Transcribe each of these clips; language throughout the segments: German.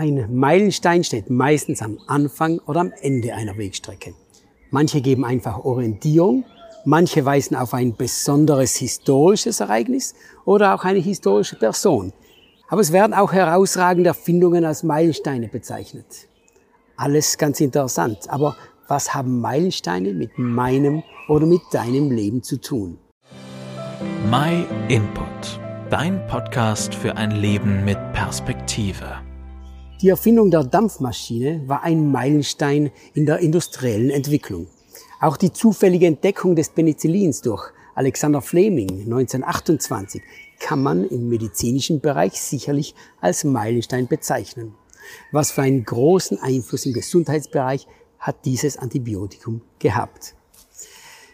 Ein Meilenstein steht meistens am Anfang oder am Ende einer Wegstrecke. Manche geben einfach Orientierung, manche weisen auf ein besonderes historisches Ereignis oder auch eine historische Person. Aber es werden auch herausragende Erfindungen als Meilensteine bezeichnet. Alles ganz interessant, aber was haben Meilensteine mit meinem oder mit deinem Leben zu tun? My Input, dein Podcast für ein Leben mit Perspektive. Die Erfindung der Dampfmaschine war ein Meilenstein in der industriellen Entwicklung. Auch die zufällige Entdeckung des Penicillins durch Alexander Fleming 1928 kann man im medizinischen Bereich sicherlich als Meilenstein bezeichnen. Was für einen großen Einfluss im Gesundheitsbereich hat dieses Antibiotikum gehabt.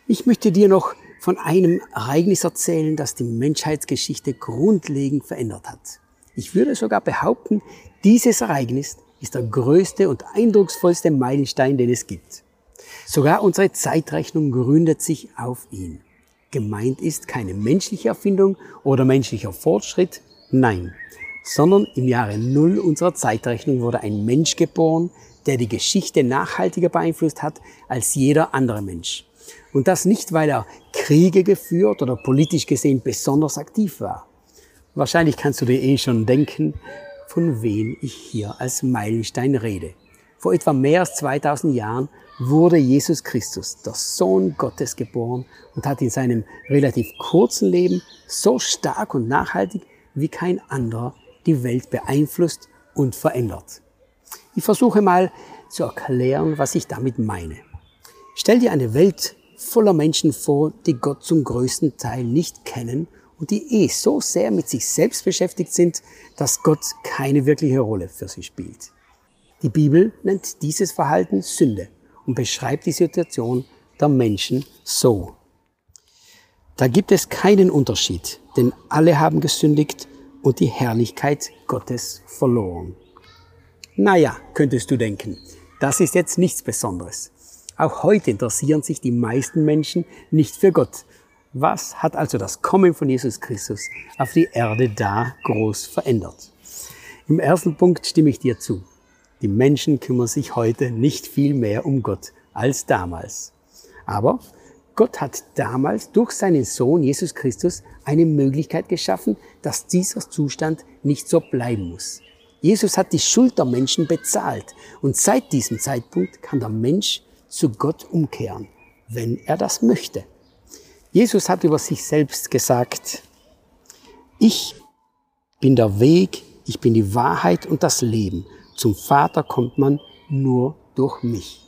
Ich möchte dir noch von einem Ereignis erzählen, das die Menschheitsgeschichte grundlegend verändert hat. Ich würde sogar behaupten, dieses Ereignis ist der größte und eindrucksvollste Meilenstein, den es gibt. Sogar unsere Zeitrechnung gründet sich auf ihn. Gemeint ist keine menschliche Erfindung oder menschlicher Fortschritt, nein, sondern im Jahre Null unserer Zeitrechnung wurde ein Mensch geboren, der die Geschichte nachhaltiger beeinflusst hat als jeder andere Mensch. Und das nicht, weil er Kriege geführt oder politisch gesehen besonders aktiv war. Wahrscheinlich kannst du dir eh schon denken, von wem ich hier als Meilenstein rede. Vor etwa mehr als 2000 Jahren wurde Jesus Christus, der Sohn Gottes, geboren und hat in seinem relativ kurzen Leben so stark und nachhaltig wie kein anderer die Welt beeinflusst und verändert. Ich versuche mal zu erklären, was ich damit meine. Stell dir eine Welt voller Menschen vor, die Gott zum größten Teil nicht kennen und die eh so sehr mit sich selbst beschäftigt sind, dass Gott keine wirkliche Rolle für sie spielt. Die Bibel nennt dieses Verhalten Sünde und beschreibt die Situation der Menschen so. Da gibt es keinen Unterschied, denn alle haben gesündigt und die Herrlichkeit Gottes verloren. Naja, könntest du denken, das ist jetzt nichts Besonderes. Auch heute interessieren sich die meisten Menschen nicht für Gott. Was hat also das Kommen von Jesus Christus auf die Erde da groß verändert? Im ersten Punkt stimme ich dir zu. Die Menschen kümmern sich heute nicht viel mehr um Gott als damals. Aber Gott hat damals durch seinen Sohn Jesus Christus eine Möglichkeit geschaffen, dass dieser Zustand nicht so bleiben muss. Jesus hat die Schuld der Menschen bezahlt und seit diesem Zeitpunkt kann der Mensch zu Gott umkehren, wenn er das möchte. Jesus hat über sich selbst gesagt, ich bin der Weg, ich bin die Wahrheit und das Leben. Zum Vater kommt man nur durch mich.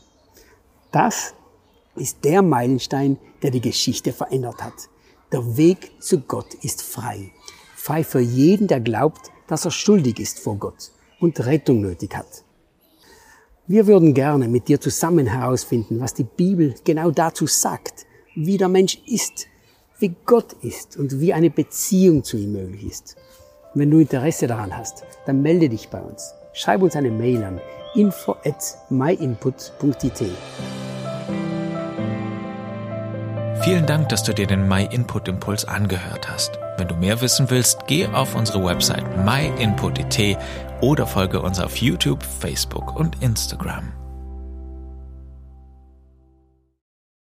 Das ist der Meilenstein, der die Geschichte verändert hat. Der Weg zu Gott ist frei. Frei für jeden, der glaubt, dass er schuldig ist vor Gott und Rettung nötig hat. Wir würden gerne mit dir zusammen herausfinden, was die Bibel genau dazu sagt, wie der Mensch ist, wie Gott ist und wie eine Beziehung zu ihm möglich ist. Und wenn du Interesse daran hast, dann melde dich bei uns. Schreib uns eine Mail an info at myinput.it. Vielen Dank, dass du dir den My Input Impuls angehört hast. Wenn du mehr wissen willst, geh auf unsere Website myinput.it oder folge uns auf YouTube, Facebook und Instagram.